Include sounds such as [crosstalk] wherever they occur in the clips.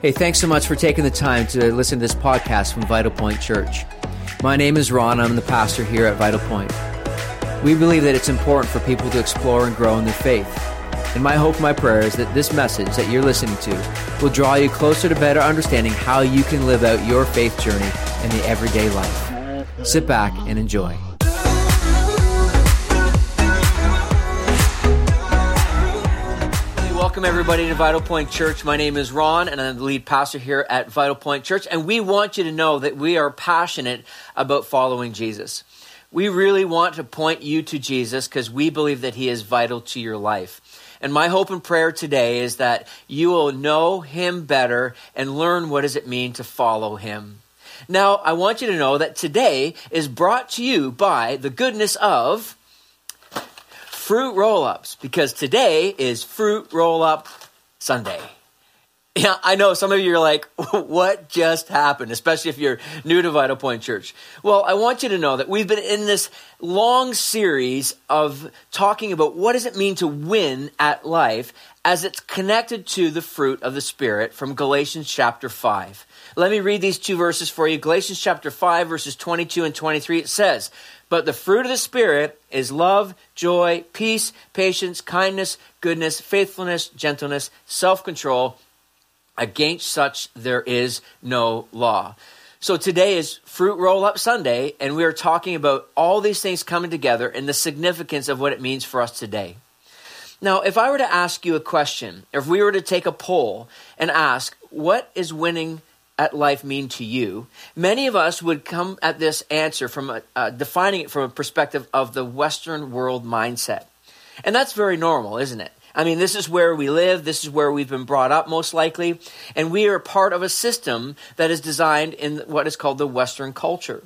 Hey, thanks so much for taking the time to listen to this podcast from Vital Point Church. My name is Ron. I'm the pastor here at Vital Point. We believe that it's important for people to explore and grow in their faith. And my hope, my prayer is that this message that you're listening to will draw you closer to better understanding how you can live out your faith journey in the everyday life. Sit back and enjoy. Welcome, everybody, to Vital Point Church. My name is Ron, and I'm the lead pastor here at Vital Point Church. And we want you to know that we are passionate about following Jesus. We really want to point you to Jesus because we believe that he is vital to your life. And my hope and prayer today is that you will know him better and learn what does it mean to follow him. Now, I want you to know that today is brought to you by the goodness of fruit roll ups because today is Fruit Roll Up Sunday. Yeah, I know some of you are like, [laughs] what just happened? Especially if you're new to Vital Point Church. Well, I want you to know that we've been in this long series of talking about what does it mean to win at life as it's connected to the fruit of the Spirit from Galatians chapter 5. Let me read these two verses for you. Galatians chapter 5, verses 22 and 23. It says, but the fruit of the Spirit is love, joy, peace, patience, kindness, goodness, faithfulness, gentleness, self control. Against such there is no law. So today is Fruit Roll Up Sunday, and we are talking about all these things coming together and the significance of what it means for us today. Now, if I were to ask you a question, if we were to take a poll and ask, what is winning at life mean to you? Many of us would come at this answer from a, uh, defining it from a perspective of the Western world mindset. And that's very normal, isn't it? I mean, this is where we live. This is where we've been brought up, most likely. And we are part of a system that is designed in what is called the Western culture.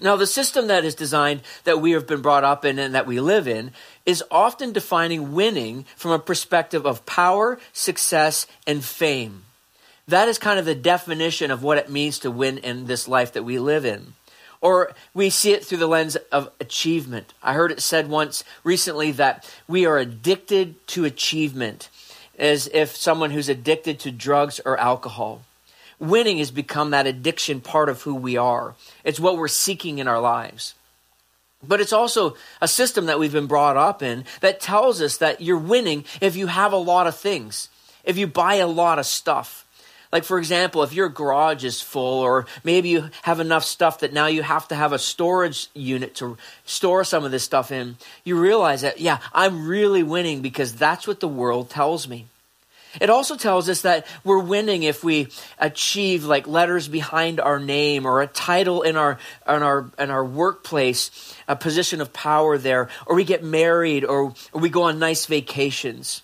Now, the system that is designed that we have been brought up in and that we live in is often defining winning from a perspective of power, success, and fame. That is kind of the definition of what it means to win in this life that we live in. Or we see it through the lens of achievement. I heard it said once recently that we are addicted to achievement, as if someone who's addicted to drugs or alcohol. Winning has become that addiction part of who we are. It's what we're seeking in our lives. But it's also a system that we've been brought up in that tells us that you're winning if you have a lot of things, if you buy a lot of stuff like, for example, if your garage is full, or maybe you have enough stuff that now you have to have a storage unit to store some of this stuff in, you realize that, yeah, I'm really winning because that's what the world tells me. It also tells us that we're winning if we achieve like letters behind our name or a title in our in our in our workplace, a position of power there, or we get married or, or we go on nice vacations.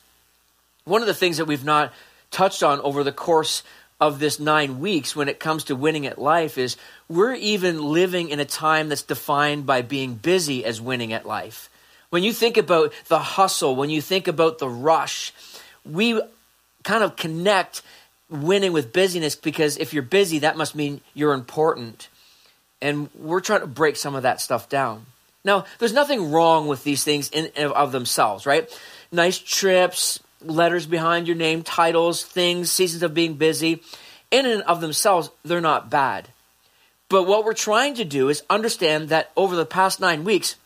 One of the things that we've not touched on over the course of this nine weeks when it comes to winning at life is we're even living in a time that's defined by being busy as winning at life. When you think about the hustle, when you think about the rush, we kind of connect winning with busyness because if you're busy, that must mean you're important. And we're trying to break some of that stuff down. Now, there's nothing wrong with these things in of themselves, right? Nice trips, letters behind your name, titles, things, seasons of being busy. In and of themselves, they're not bad. But what we're trying to do is understand that over the past nine weeks,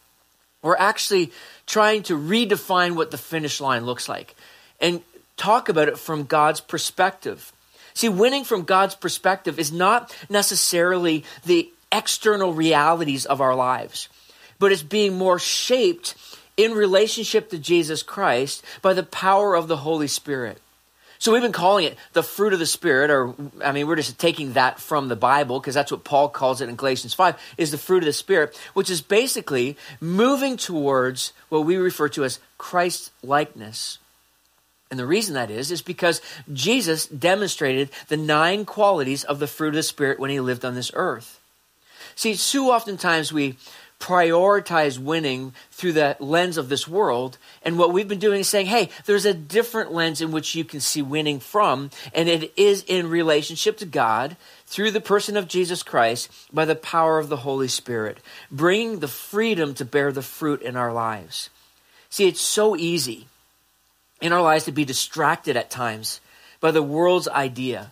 we're actually trying to redefine what the finish line looks like and talk about it from God's perspective. See, winning from God's perspective is not necessarily the external realities of our lives, but it's being more shaped in relationship to Jesus Christ by the power of the Holy Spirit. So we've been calling it the fruit of the Spirit, or I mean, we're just taking that from the Bible because that's what Paul calls it in Galatians 5, is the fruit of the Spirit, which is basically moving towards what we refer to as Christ likeness. And the reason that is, is because Jesus demonstrated the nine qualities of the fruit of the Spirit when he lived on this earth. See, too oftentimes we prioritize winning through the lens of this world. And what we've been doing is saying, hey, there's a different lens in which you can see winning from, and it is in relationship to God through the person of Jesus Christ by the power of the Holy Spirit, bringing the freedom to bear the fruit in our lives. See, it's so easy in our lives to be distracted at times by the world's idea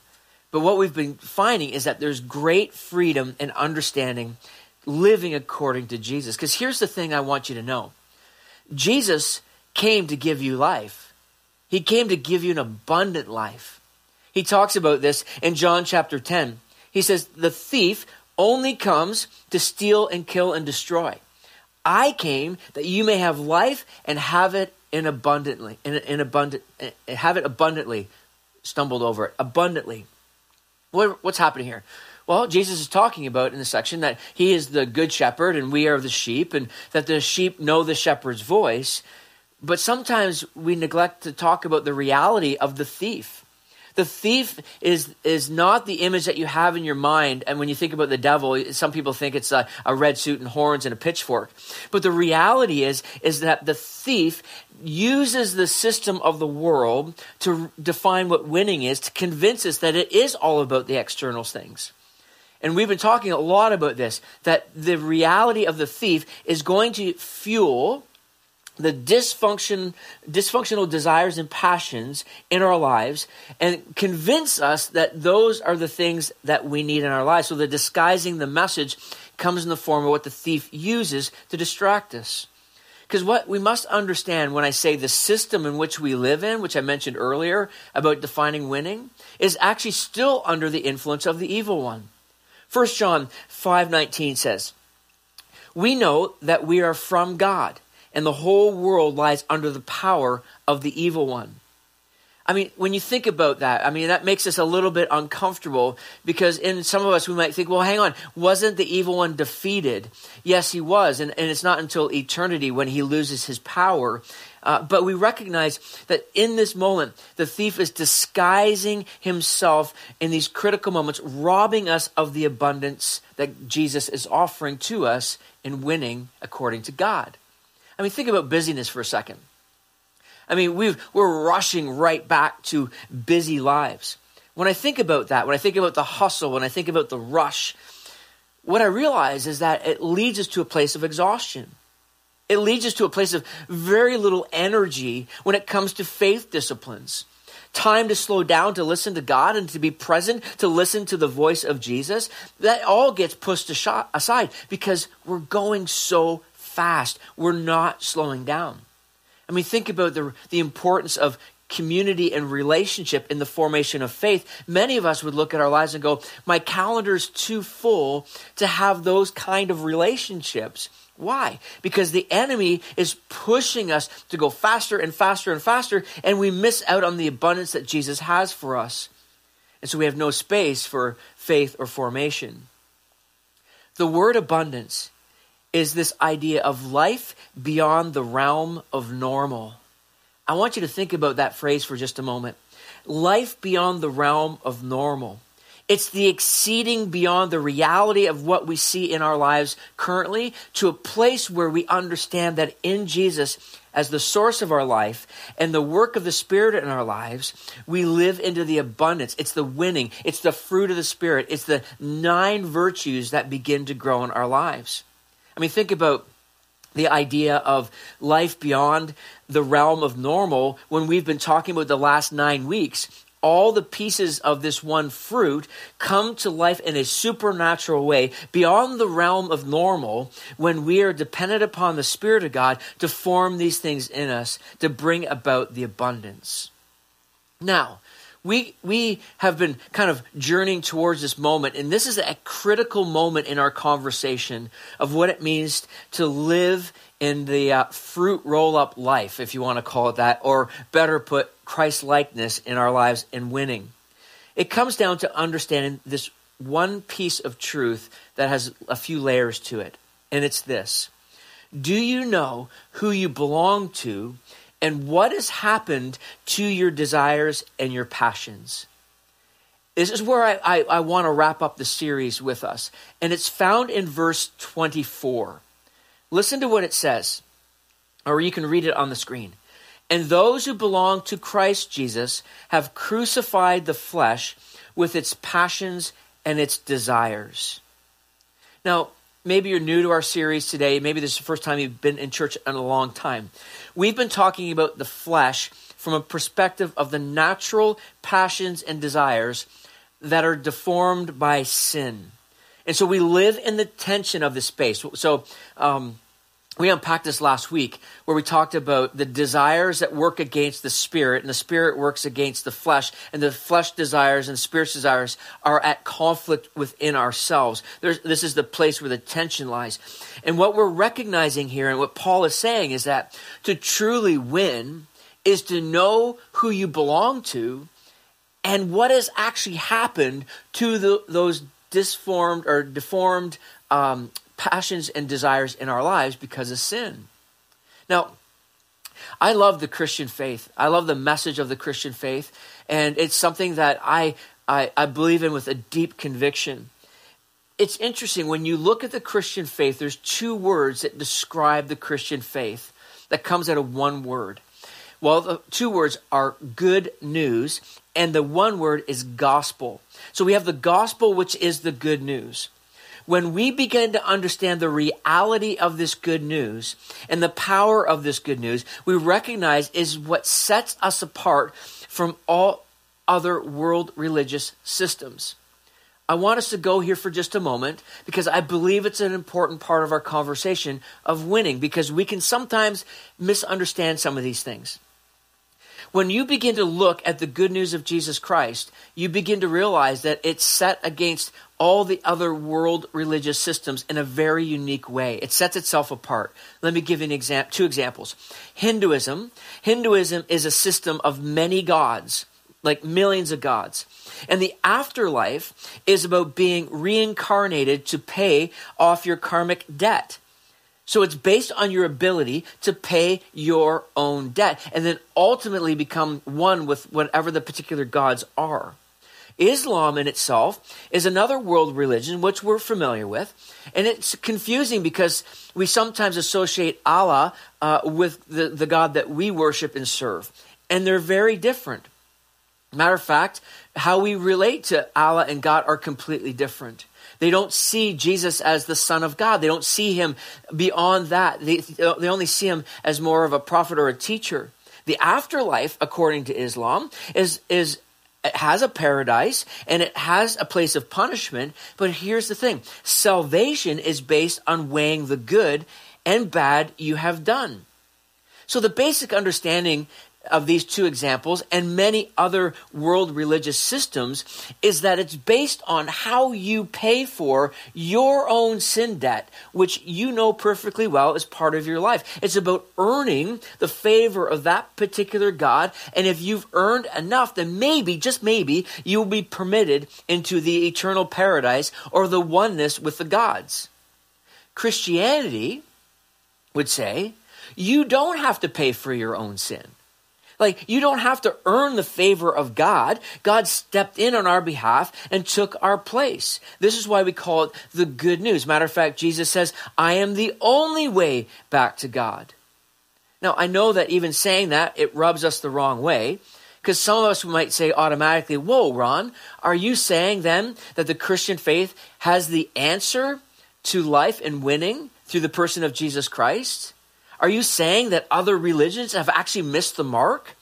But what we've been finding is that there's great freedom and understanding living according to Jesus. Because here's the thing I want you to know Jesus came to give you life, He came to give you an abundant life. He talks about this in John chapter 10. He says, The thief only comes to steal and kill and destroy. I came that you may have life and have it in abundantly, in, in abundant, eh, have it abundantly. Stumbled over it abundantly. What, what's happening here? Well, Jesus is talking about in the section that he is the good shepherd and we are the sheep, and that the sheep know the shepherd's voice. But sometimes we neglect to talk about the reality of the thief. The thief is, is not the image that you have in your mind. And when you think about the devil, some people think it's a, a red suit and horns and a pitchfork. But the reality is, is that the thief uses the system of the world to define what winning is, to convince us that it is all about the external things. And we've been talking a lot about this that the reality of the thief is going to fuel the dysfunction, dysfunctional desires and passions in our lives and convince us that those are the things that we need in our lives. So the disguising the message comes in the form of what the thief uses to distract us. Because what we must understand when I say the system in which we live in, which I mentioned earlier about defining winning, is actually still under the influence of the evil one. 1 John 5:19 says, "We know that we are from God." and the whole world lies under the power of the evil one. I mean, when you think about that, I mean, that makes us a little bit uncomfortable because in some of us, we might think, well, hang on, wasn't the evil one defeated? Yes, he was. And, and it's not until eternity when he loses his power. Uh, but we recognize that in this moment, the thief is disguising himself in these critical moments, robbing us of the abundance that Jesus is offering to us in winning according to God. I mean, think about busyness for a second. I mean, we we're rushing right back to busy lives. When I think about that, when I think about the hustle, when I think about the rush, what I realize is that it leads us to a place of exhaustion. It leads us to a place of very little energy when it comes to faith disciplines. Time to slow down, to listen to God, and to be present, to listen to the voice of Jesus. That all gets pushed aside because we're going so fast. We're not slowing down. I mean, think about the, the importance of community and relationship in the formation of faith. Many of us would look at our lives and go, My calendar's too full to have those kind of relationships. Why? Because the enemy is pushing us to go faster and faster and faster, and we miss out on the abundance that Jesus has for us. And so we have no space for faith or formation. The word abundance is this idea of life beyond the realm of normal. I want you to think about that phrase for just a moment. Life beyond the realm of normal. It's the exceeding beyond the reality of what we see in our lives currently to a place where we understand that in Jesus, as the source of our life and the work of the Spirit in our lives, we live into the abundance. It's the winning, it's the fruit of the Spirit, it's the nine virtues that begin to grow in our lives. I mean, think about the idea of life beyond the realm of normal when we've been talking about the last nine weeks. All the pieces of this one fruit come to life in a supernatural way beyond the realm of normal when we are dependent upon the Spirit of God to form these things in us to bring about the abundance. Now, we, we have been kind of journeying towards this moment, and this is a critical moment in our conversation of what it means to live in the uh, fruit roll up life, if you want to call it that, or better put, Christ likeness in our lives and winning. It comes down to understanding this one piece of truth that has a few layers to it, and it's this Do you know who you belong to and what has happened to your desires and your passions. This is where I, I, I want to wrap up the series with us. And it's found in verse 24. Listen to what it says, or you can read it on the screen. And those who belong to Christ Jesus have crucified the flesh with its passions and its desires. Now, maybe you're new to our series today. Maybe this is the first time you've been in church in a long time. We've been talking about the flesh from a perspective of the natural passions and desires that are deformed by sin. And so we live in the tension of the space. So, um, we unpacked this last week where we talked about the desires that work against the spirit and the spirit works against the flesh and the flesh desires and spirit's desires are at conflict within ourselves. There's, this is the place where the tension lies. And what we're recognizing here and what paul is saying is that to truly win is to know who you belong to and what has actually happened to the, those disformed or deformed um, passions and desires in our lives because of sin. Now, I love the Christian faith. I love the message of the Christian faith, and it's something that I, I, I believe in with a deep conviction. It's interesting when you look at the Christian faith, there's two words that describe the Christian faith that comes out of one word. Well, the two words are good news, and the one word is gospel. So we have the gospel, which is the good news when we begin to understand the reality of this good news and the power of this good news, we recognize is what sets us apart from all other world religious systems. I want us to go here for just a moment because I believe it's an important part of our conversation of winning because we can sometimes misunderstand some of these things. When you begin to look at the good news of Jesus Christ, you begin to realize that it's set against all the other world religious systems in a very unique way. It sets itself apart. Let me give you an exam- two examples. Hinduism. Hinduism is a system of many gods, like millions of gods. And the afterlife is about being reincarnated to pay off your karmic debt. So it's based on your ability to pay your own debt and then ultimately become one with whatever the particular gods are. Islam in itself is another world religion which we're familiar with, and it's confusing because we sometimes associate Allah uh, with the, the God that we worship and serve, and they're very different. Matter of fact, how we relate to Allah and God are completely different. They don't see Jesus as the Son of God. They don't see him beyond that. They, they only see him as more of a prophet or a teacher. The afterlife, according to Islam, is, is it has a paradise and it has a place of punishment. But here's the thing salvation is based on weighing the good and bad you have done. So the basic understanding of these two examples and many other world religious systems is that it's based on how you pay for your own sin debt, which you know perfectly well is part of your life. It's about earning the favor of that particular God. And if you've earned enough, then maybe, just maybe, you will be permitted into the eternal paradise or the oneness with the gods. Christianity would say, you don't have to pay for your own sin. Like, you don't have to earn the favor of God. God stepped in on our behalf and took our place. This is why we call it the good news. Matter of fact, Jesus says, I am the only way back to God. Now, I know that even saying that, it rubs us the wrong way. Because some of us might say automatically, Whoa, Ron, are you saying then that the Christian faith has the answer to life and winning through the person of Jesus Christ? Are you saying that other religions have actually missed the mark?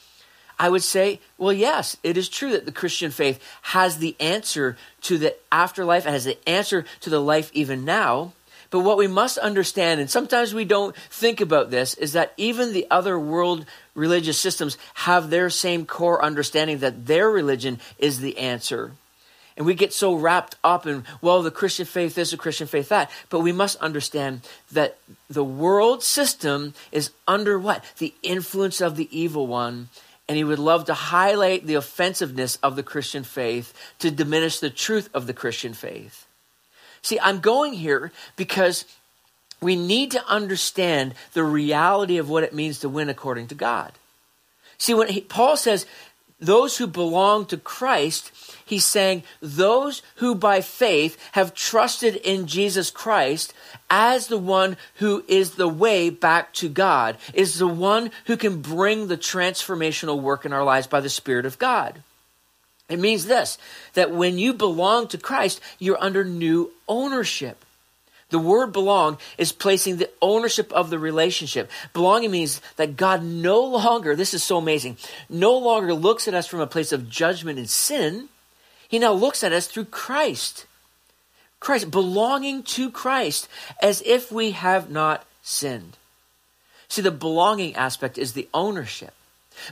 I would say, well, yes, it is true that the Christian faith has the answer to the afterlife, and has the answer to the life even now. But what we must understand, and sometimes we don't think about this, is that even the other world religious systems have their same core understanding that their religion is the answer. And we get so wrapped up in, well, the Christian faith this, the Christian faith that. But we must understand that the world system is under what? The influence of the evil one. And he would love to highlight the offensiveness of the Christian faith to diminish the truth of the Christian faith. See, I'm going here because we need to understand the reality of what it means to win according to God. See, when he, Paul says, those who belong to Christ, he's saying those who by faith have trusted in Jesus Christ as the one who is the way back to God, is the one who can bring the transformational work in our lives by the Spirit of God. It means this that when you belong to Christ, you're under new ownership. The word belong is placing the ownership of the relationship. Belonging means that God no longer, this is so amazing, no longer looks at us from a place of judgment and sin. He now looks at us through Christ. Christ, belonging to Christ, as if we have not sinned. See, the belonging aspect is the ownership.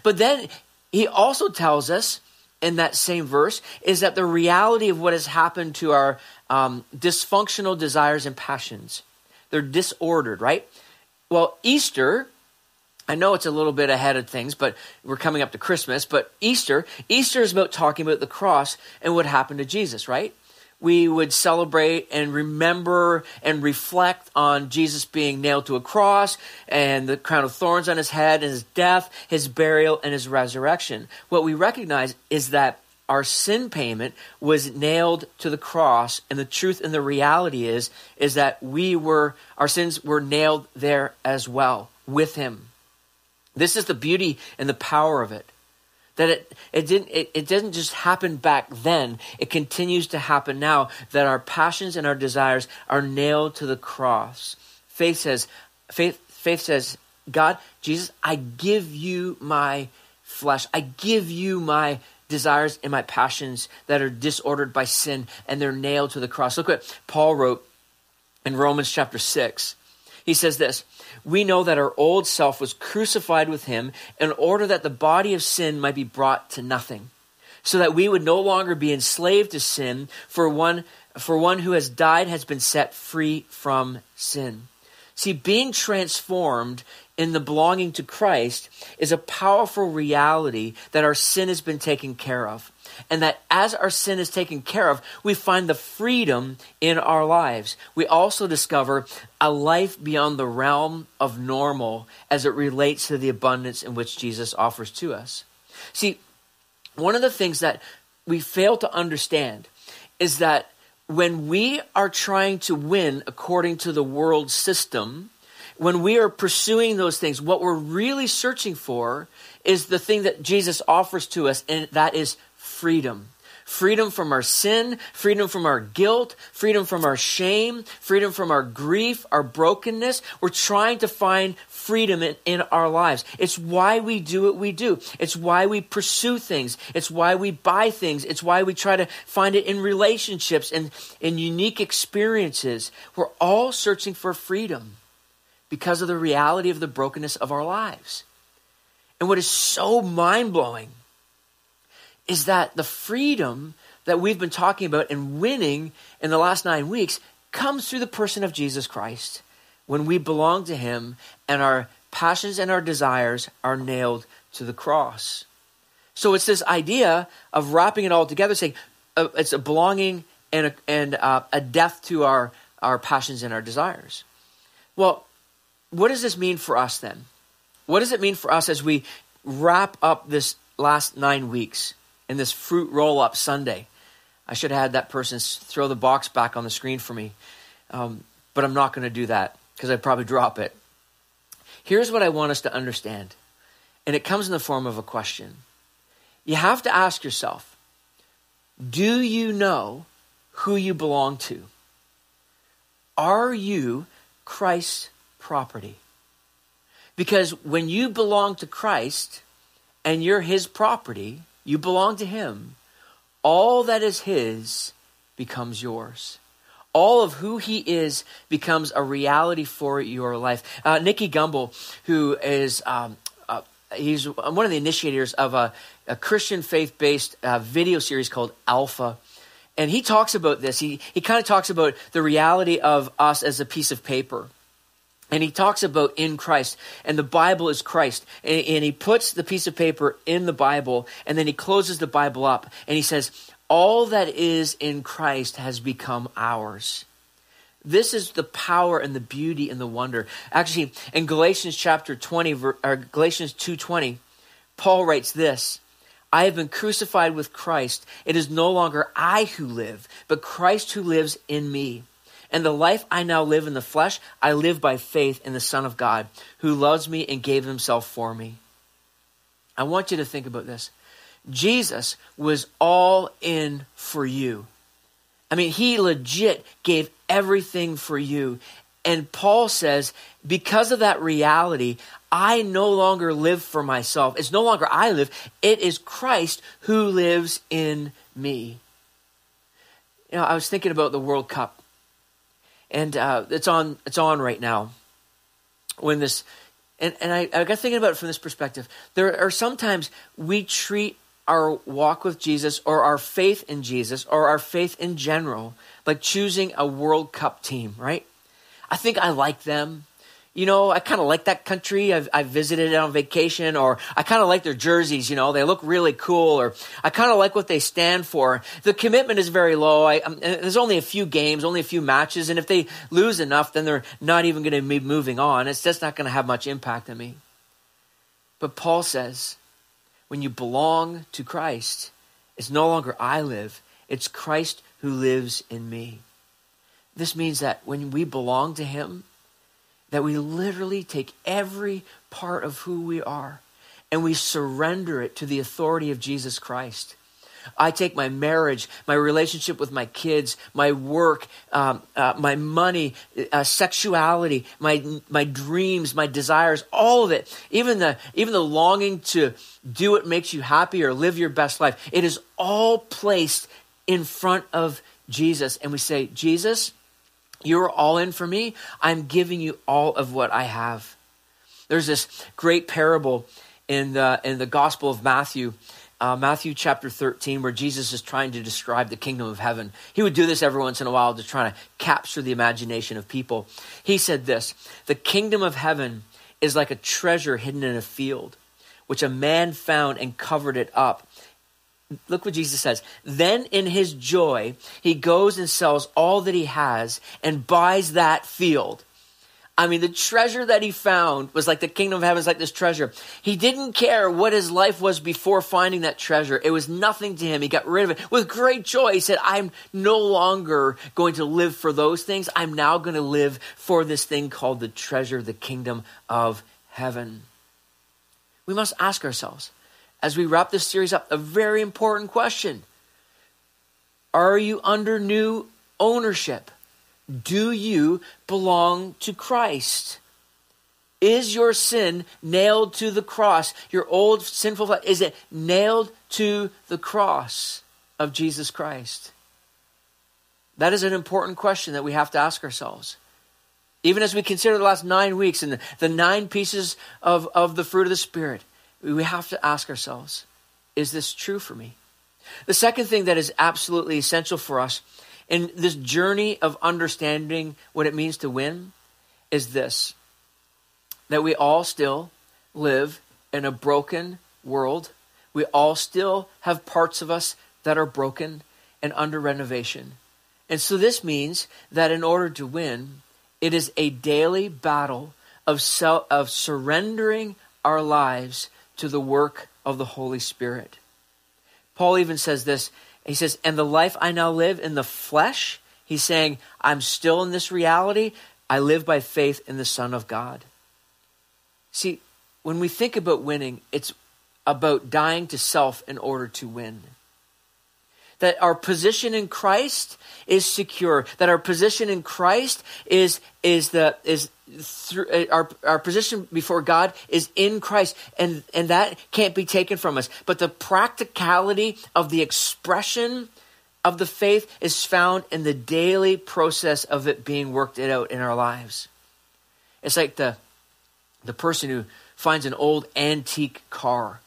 But then he also tells us in that same verse is that the reality of what has happened to our um, dysfunctional desires and passions, they're disordered, right? Well, Easter, I know it's a little bit ahead of things, but we're coming up to Christmas. But Easter, Easter is about talking about the cross and what happened to Jesus, right? we would celebrate and remember and reflect on Jesus being nailed to a cross and the crown of thorns on his head and his death, his burial, and his resurrection. What we recognize is that our sin payment was nailed to the cross and the truth and the reality is is that we were our sins were nailed there as well with him. This is the beauty and the power of it. That it, it didn't it, it didn't just happen back then. It continues to happen now that our passions and our desires are nailed to the cross. Faith says faith faith says god jesus i give you my flesh. I give you my desires and my passions that are disordered by sin and they're nailed to the cross look what paul wrote in romans chapter 6 he says this we know that our old self was crucified with him in order that the body of sin might be brought to nothing, so that we would no longer be enslaved to sin, for one, for one who has died has been set free from sin. See, being transformed in the belonging to Christ is a powerful reality that our sin has been taken care of and that as our sin is taken care of, we find the freedom in our lives. We also discover a life beyond the realm of normal as it relates to the abundance in which Jesus offers to us. See, one of the things that we fail to understand is that when we are trying to win according to the world system, when we are pursuing those things, what we're really searching for is the thing that Jesus offers to us, and that is freedom. Freedom from our sin, freedom from our guilt, freedom from our shame, freedom from our grief, our brokenness. We're trying to find freedom in, in, our lives. It's why we do what we do. It's why we pursue things. It's why we buy things. It's why we try to find it in relationships and in unique experiences. We're all searching for freedom because of the reality of the brokenness of our lives. And what is so mind blowing is that the freedom that we've been talking about and winning in the last nine weeks comes through the person of Jesus Christ when we belong to Him and our passions and our desires are nailed to the cross. So it's this idea of wrapping it all together, saying uh, it's a belonging and a, and uh, a death to our, our passions and our desires. Well, what does this mean for us then? What does it mean for us as we wrap up this last nine weeks? in this fruit roll up Sunday. I should have had that person throw the box back on the screen for me, um, but I'm not going to do that because I'd probably drop it. Here's what I want us to understand, and it comes in the form of a question. You have to ask yourself Do you know who you belong to? Are you Christ's property? Because when you belong to Christ and you're his property, you belong to Him. All that is His becomes yours. All of who He is becomes a reality for your life. Uh, Nicky Gumbel, who is um, uh, he's one of the initiators of a, a Christian faith based uh, video series called Alpha. And he talks about this. He, he kind of talks about the reality of us as a piece of paper. And he talks about in Christ, and the Bible is Christ. And, and, he puts the piece of paper in the Bible, and then he closes the Bible up, and he says, All that is in Christ has become ours. This is the power and the beauty and the wonder. Actually, in Galatians chapter 20, or Galatians 2.20, Paul writes this, I have been crucified with Christ. It is no longer I who live, but Christ who lives in me. And the life I now live in the flesh, I live by faith in the Son of God, who loves me and gave himself for me. I want you to think about this. Jesus was all in for you. I mean, he legit gave everything for you. And Paul says, because of that reality, I no longer live for myself. It's no longer I live, it is Christ who lives in me. you know, I was thinking about the World Cup, and uh, it's on it's on right now. When this, and and I, I got thinking about it from this perspective. There are sometimes we treat our walk with Jesus or our faith in Jesus or our faith in general like choosing a World Cup team, right? I think I like them you know, I kind of like that country. I've, I've visited it on vacation, or I kind of like their jerseys, you know, they look really cool, or I kind of like what they stand for. The commitment is very low. I, um, there's only a few games, only a few matches, and if they lose enough, then they're not even going to be moving on. It's just not going to have much impact on me. But Paul says, when you belong to Christ, it's no longer I live, it's Christ who lives in me. This means that when we belong to Him, that we literally take every part of who we are and we surrender it to the authority of Jesus Christ. I take my marriage, my relationship with my kids, my work, um, uh, my money, uh, sexuality, my my dreams, my desires, all of it, even the even the longing to do what makes you happy or live your best life. It is all placed in front of Jesus, and we say, Jesus, you're all in for me. I'm giving you all of what I have. There's this great parable in the, in the Gospel of Matthew, uh, Matthew chapter 13, where Jesus is trying to describe the kingdom of heaven. He would do this every once in a while to try to capture the imagination of people. He said this The kingdom of heaven is like a treasure hidden in a field, which a man found and covered it up look what Jesus says. Then in his joy, he goes and sells all that he has and buys that field. I mean, the treasure that he found was like the kingdom of heaven is like this treasure. He didn't care what his life was before finding that treasure. It was nothing to him. He got rid of it with great joy. He said, I'm no longer going to live for those things. I'm now going to live for this thing called the treasure, the kingdom of heaven. We must ask ourselves, as we wrap this series up, a very important question. Are you under new ownership? Do you belong to Christ? Is your sin nailed to the cross? Your old sinful is it nailed to the cross of Jesus Christ? That is an important question that we have to ask ourselves. Even as we consider the last nine weeks and the, the nine pieces of, of the fruit of the Spirit, we have to ask ourselves is this true for me? The second thing that is absolutely essential for us in this journey of understanding what it means to win is this that we all still live in a broken world. We all still have parts of us that are broken and under renovation. And so this means that in order to win, it is a daily battle of, self, of surrendering our lives to the work of the Holy Spirit. Paul even says this. He says, And the life I now live in the flesh, he's saying, I'm still in this reality. I live by faith in the Son of God. See, when we think about winning, it's about dying to self in order to win. That our position in Christ is secure. That our position in Christ is is the is through uh, our, our position before God is in Christ, and, and that can't be taken from us. But the practicality of the expression of the faith is found in the daily process of it being worked out in our lives. It's like the the person who finds an old antique car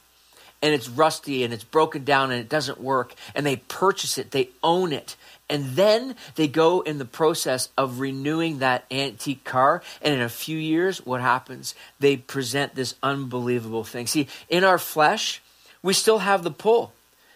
and it's rusty and it's broken down and it doesn't work and they purchase it, they own it, and then they go in the process of renewing that antique car. And in a few years, what happens? They present this unbelievable thing. See, in our flesh, we still have the pull.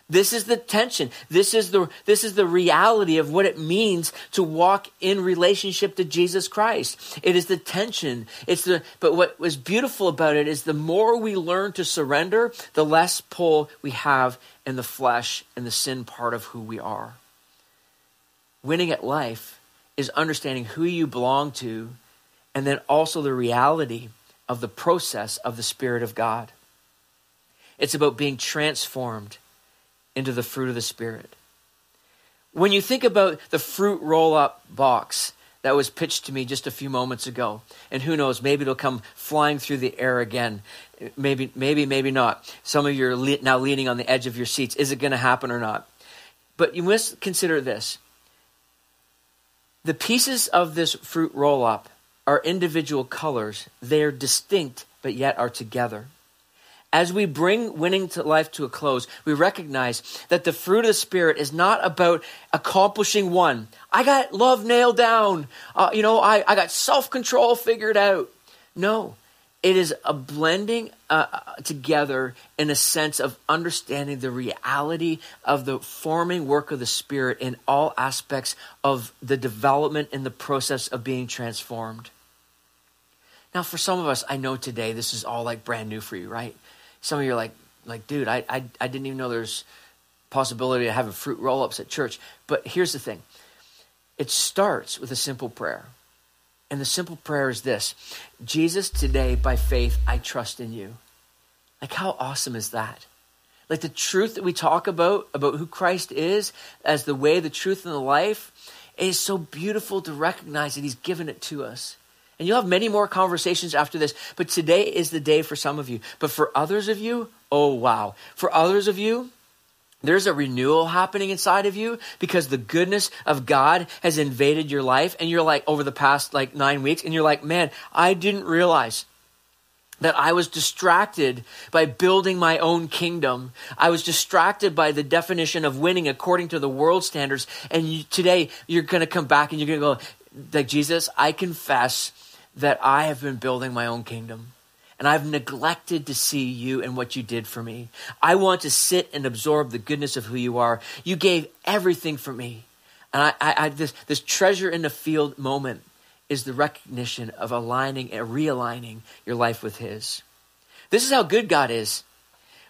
This is the tension. This is the this is the reality of what it means to walk in relationship to Jesus Christ. It is the tension. It's the but what was beautiful about it is the more we learn to surrender, the less pull we have in the flesh and the sin part of who we are. Winning at life is understanding who you belong to and then also the reality of the process of the Spirit of God. It's about being transformed into the fruit of the Spirit. When you think about the fruit roll up box that was pitched to me just a few moments ago, and who knows, maybe it'll come flying through the air again. Maybe, maybe, maybe not. Some of you are le- now leaning on the edge of your seats. Is it going to happen or not? But you must consider this The pieces of this fruit roll up are individual colors. They are distinct, but yet are together. As we bring winning to life to a close, we recognize that the fruit of the Spirit is not about accomplishing one. I got love nailed down. Uh, you know, I, I got self control figured out. No, it is a blending uh, uh, together in a sense of understanding the reality of the forming work of the Spirit in all aspects of the development in the process of being transformed. Now, for some of us, I know today this is all like brand new for you, right? Some of you are like, like, dude, I, I, I didn't even know there's possibility of having fruit roll-ups at church. But here's the thing. It starts with a simple prayer. And the simple prayer is this Jesus, today, by faith, I trust in you. Like, how awesome is that? Like, the truth that we talk about, about who Christ is as the way, the truth, and the life, is so beautiful to recognize that He's given it to us. And you'll have many more conversations after this, but today is the day for some of you. But for others of you, oh wow. For others of you, there's a renewal happening inside of you because the goodness of God has invaded your life. And you're like, over the past like nine weeks, and you're like, man, I didn't realize that I was distracted by building my own kingdom. I was distracted by the definition of winning according to the world standards. And you, today you're going to come back and you're going to go, like, Jesus, I confess that I have been building my own kingdom and I've neglected to see you and what you did for me. I want to sit and absorb the goodness of who you are. You gave everything for me. And I, I, I this, this treasure in the field moment is the recognition of aligning and realigning your life with His. This is how good God is.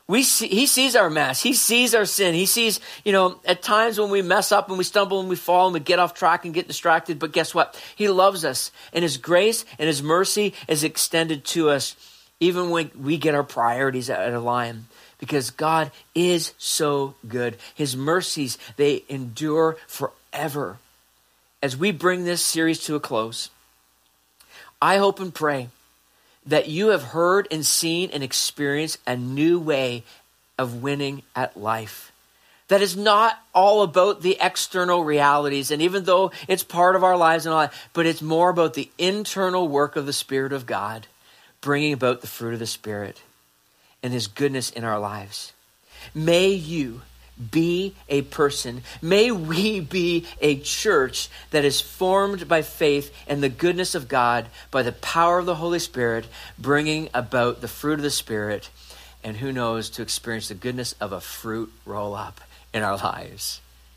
We see, he sees our mess. He sees our sin. He sees, you know, at times when we mess up and we stumble and we fall and we get off track and get distracted. But guess what? He loves us. And His grace and His mercy is extended to us even when we get our priorities out of line. Because God is so good. His mercies, they endure forever. As we bring this series to a close, I hope and pray that you have heard and seen and experienced a new way of winning at life. That is not all about the external realities, and even though it's part of our lives and all that, but it's more about the internal work of the Spirit of God, bringing about the fruit of the Spirit and His goodness in our lives. May you be a person. May we be a church that is formed by faith and the goodness of God by the power of the Holy Spirit, bringing about the fruit of the Spirit, and who knows, to experience the goodness of a fruit roll up in our lives.